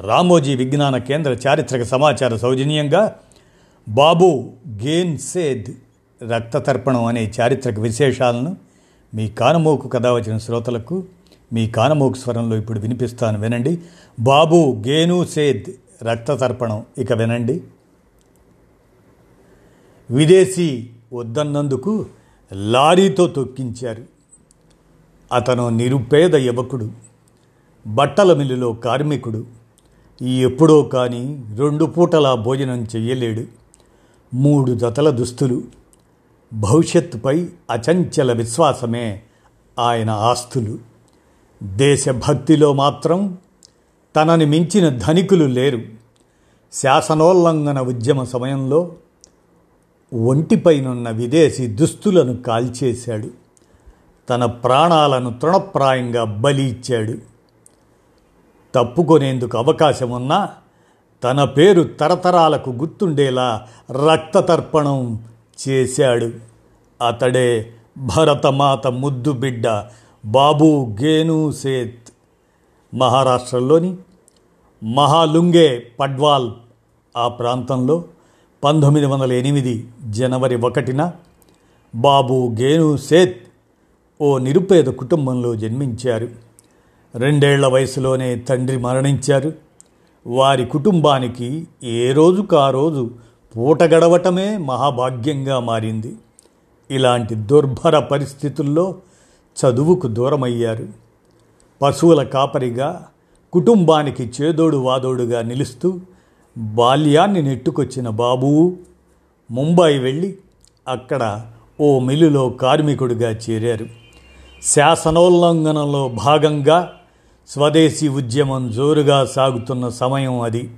రామోజీ విజ్ఞాన కేంద్ర చారిత్రక సమాచార సౌజన్యంగా బాబు గేన్సేద్ రక్తతర్పణం రక్త తర్పణం అనే చారిత్రక విశేషాలను మీ కానమోకు కథ వచ్చిన శ్రోతలకు మీ కానమోకు స్వరంలో ఇప్పుడు వినిపిస్తాను వినండి. బాబు గేను సేద్ రక్త తర్పణం ఇక వినండి. విదేశీ వద్దన్నందుకు లారీతో తొక్కించారు. అతను నిరుపేద యువకుడు బట్టల మిల్లులో కార్మికుడు ఎప్పుడో కానీ రెండు పూటల భోజనం చెయ్యలేడు. మూడు జతల దుస్తులు. భవిష్యత్తుపై అచంచల విశ్వాసమే ఆయన ఆస్తులు. దేశభక్తిలో మాత్రం తనని మించిన ధనికులు లేరు. శాసనోల్లంఘన ఉద్యమ సమయంలో ఒంటిపైనున్న విదేశీ దుస్తులను కాల్చేశాడు. తన ప్రాణాలను తృణప్రాయంగా బలి ఇచ్చాడు. తప్పుకొనేందుకు అవకాశం ఉన్నా తన పేరు తరతరాలకు గుర్తుండేలా రక్తతర్పణం చేశాడు. అతడే భరతమాత ముద్దు బిడ్డ బాబు గేను సేత్. మహారాష్ట్రలోని మహాలుంగే పడ్వాల్ ఆ ప్రాంతంలో పంతొమ్మిది వందల ఎనిమిది జనవరి ఒకటిన బాబు గేను సేత్ ఓ నిరుపేద కుటుంబంలో జన్మించారు. రెండేళ్ళ వయసులోనే తండ్రి మరణించారు. వారి కుటుంబానికి ఏ రోజుకు ఆ రోజు పూట గడవటమే మహాభాగ్యంగా మారింది. ఇలాంటి దుర్భర పరిస్థితుల్లో చదువుకు దూరమయ్యారు. పశువుల కాపరిగా కుటుంబానికి చేదోడు వాదోడుగా నిలుస్తూ బాల్యాన్ని నెట్టుకొచ్చిన బాబువు ముంబై వెళ్ళి అక్కడ ఓ మిల్లులో కార్మికుడిగా చేరారు. శాసనోల్లంఘనలో భాగంగా స్వదేశీ ఉద్యమం జోరుగా సాగుతున్న సమయం అది.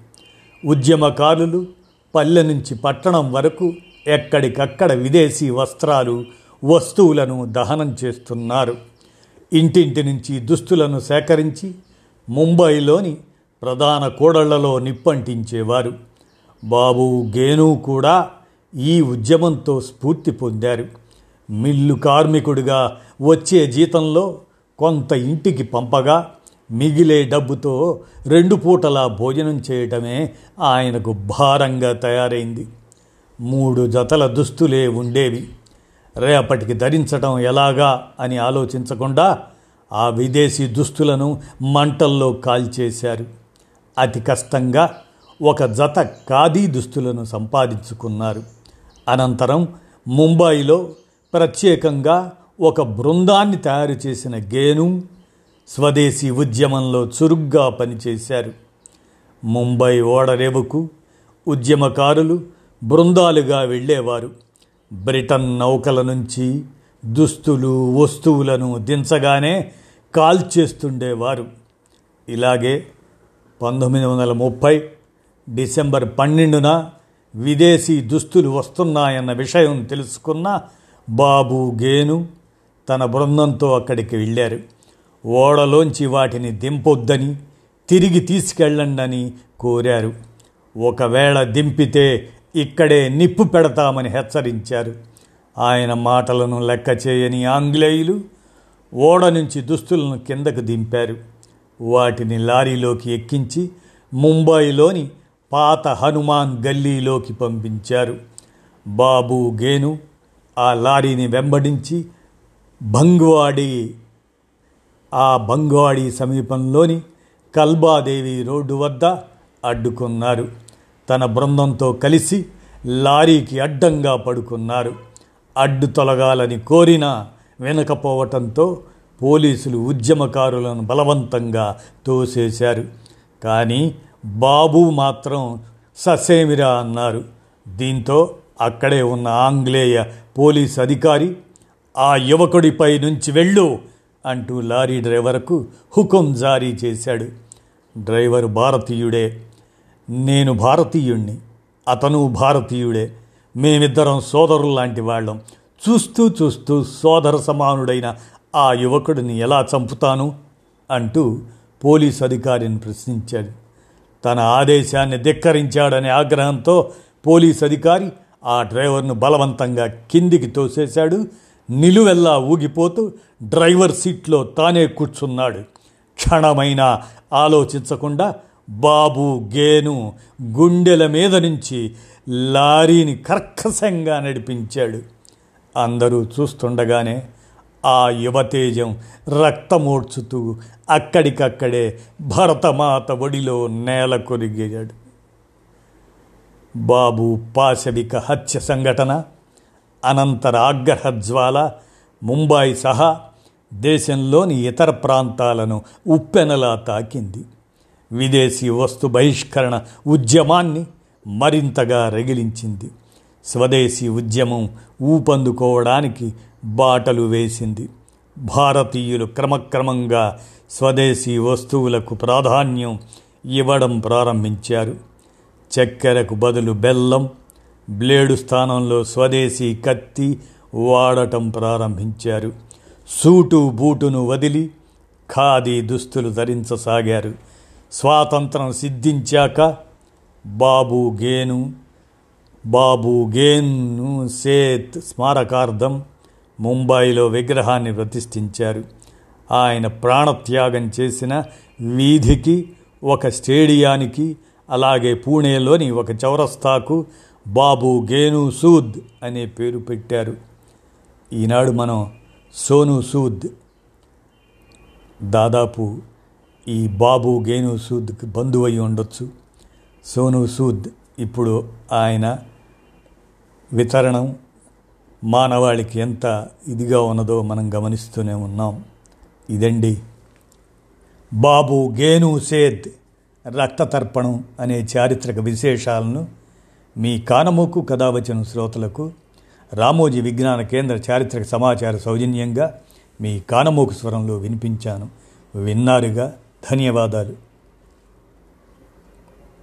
ఉద్యమకారులు పల్లె నుంచి పట్టణం వరకు ఎక్కడికక్కడ విదేశీ వస్త్రాలు వస్తువులను దహనం చేస్తున్నారు. ఇంటింటి నుంచి దుస్తులను సేకరించి ముంబైలోని ప్రధాన కూడళ్ళలో నిప్పంటించేవారు. బాబు గేను కూడా ఈ ఉద్యమంతో స్ఫూర్తి పొందారు. మిల్లు కార్మికుడిగా వచ్చే జీతంలో కొంత ఇంటికి పంపగా మిగిలే డబ్బుతో రెండు పూటల భోజనం చేయటమే ఆయనకు భారంగా తయారైంది. మూడు జతల దుస్తులే ఉండేవి. రేపటికి ధరించటం ఎలాగా అని ఆలోచించకుండా ఆ విదేశీ దుస్తులను మంటల్లో కాల్చేశారు. అతి కష్టంగా ఒక జత ఖాదీ దుస్తులను సంపాదించుకున్నారు. అనంతరం ముంబాయిలో ప్రత్యేకంగా ఒక బృందాన్ని తయారు చేసిన గేను స్వదేశీ ఉద్యమంలో చురుగ్గా పనిచేశారు. ముంబై ఓడరేవుకు ఉద్యమకారులు బృందాలుగా వెళ్ళేవారు బ్రిటన్ నౌకల నుంచి దుస్తులు వస్తువులను దించగానే కాల్చేస్తుండేవారు ఇలాగే పంతొమ్మిది వందల ముప్పై డిసెంబర్ పన్నెండున విదేశీ దుస్తులు వస్తున్నాయన్న విషయం తెలుసుకున్న బాబు గేను తన బృందంతో అక్కడికి వెళ్ళారు. ఓడలోంచి వాటిని దింపొద్దని తిరిగి తీసుకెళ్ళండని కోరారు. ఒకవేళ దింపితే ఇక్కడే నిప్పు పెడతామని హెచ్చరించారు. ఆయన మాటలను లెక్క చేయని ఆంగ్లేయులు ఓడ నుంచి దుస్తులను కిందకు దింపారు. వాటిని లారీలోకి ఎక్కించి ముంబైలోని పాత హనుమాన్ గల్లీలోకి పంపించారు. బాబు గేను ఆ లారీని వెంబడించి భంగ్వాడి ఆ బంగ్వాడి సమీపంలోని కల్బాదేవి రోడ్డు వద్ద అడ్డుకున్నారు. తన బృందంతో కలిసి లారీకి అడ్డంగా పడుకున్నారు. అడ్డు తొలగాలని కోరినా వినకపోవటంతో పోలీసులు ఉద్యమకారులను బలవంతంగా తోసేశారు. కానీ బాబు మాత్రం ససేమిరా అన్నారు. దీంతో అక్కడే ఉన్న ఆంగ్లేయ పోలీస్ అధికారి ఆ యువకుడిపై నుంచి వెళ్ళు అంటూ లారీ డ్రైవర్కు హుకుం జారీ చేశాడు. డ్రైవర్ భారతీయుడే. నేను భారతీయుణ్ణి. అతను భారతీయుడే. మేమిద్దరం సోదరులు లాంటి వాళ్ళం. చూస్తూ చూస్తూ సోదర సమానుడైన ఆ యువకుడిని ఎలా చంపుతాను? అంటూ పోలీస్ అధికారిని ప్రశ్నించాడు. తన ఆదేశాన్ని ధిక్కరించాడనే ఆగ్రహంతో పోలీస్ అధికారి ఆ డ్రైవర్ను బలవంతంగా కిందికి తోసేశాడు. నిలువెల్లా ఊగిపోతూ డ్రైవర్ సీట్లో తానే కూర్చున్నాడు. క్షణమైనా ఆలోచించకుండా బాబు గేను గుండెల మీద నుంచి లారీని కర్కశంగా నడిపించాడు. అందరూ చూస్తుండగానే ఆ యువతేజం రక్తమూడ్చుతూ అక్కడికక్కడే భరతమాత ఒడిలో నేల కొరిగాడు బాబు పాశవిక హత్య సంఘటన అనంతర ఆగ్రహజ్వాల ముంబాయి సహా దేశంలోని ఇతర ప్రాంతాలను ఉప్పెనలా తాకింది. విదేశీ వస్తు బహిష్కరణ ఉద్యమాన్ని మరింతగా రగిలించింది. స్వదేశీ ఉద్యమం ఊపందుకోవడానికి బాటలు వేసింది. భారతీయులు క్రమక్రమంగా స్వదేశీ వస్తువులకు ప్రాధాన్యం ఇవ్వడం ప్రారంభించారు. చక్కెరకు బదులు బెల్లం బ్లేడు స్థానంలో స్వదేశీ కత్తి వాడటం ప్రారంభించారు. సూటు బూటును వదిలి ఖాదీ దుస్తులు ధరించసాగారు. స్వాతంత్రం సిద్ధించాక బాబు గేను బాబు గేను సేత్ స్మారకార్థం ముంబైలో విగ్రహాన్ని ప్రతిష్ఠించారు. ఆయన ప్రాణత్యాగం చేసిన వీధికి ఒక స్టేడియానికి అలాగే పూణేలోని ఒక చౌరస్తాకు బాబు గేను సూద్ అనే పేరు పెట్టారు. ఈనాడు మనం సోను సూద్. దాదాపు ఈ బాబు గేను సూద్కి బంధువై ఉండొచ్చు. సోను సూద్ ఇప్పుడు ఆయన వితరణం మానవాళికి ఎంత ఇదిగా ఉన్నదో మనం గమనిస్తూనే ఉన్నాం. ఇదండి బాబు గేను సేద్ రక్తతర్పణం అనే చారిత్రక విశేషాలను మీ కానమోకు కథావచన శ్రోతలకు రామోజీ విజ్ఞాన కేంద్ర చారిత్రక సమాచార సౌజన్యంగా మీ కానమోకు స్వరంలో వినిపించాను. విన్నారుగా ధన్యవాదాలు.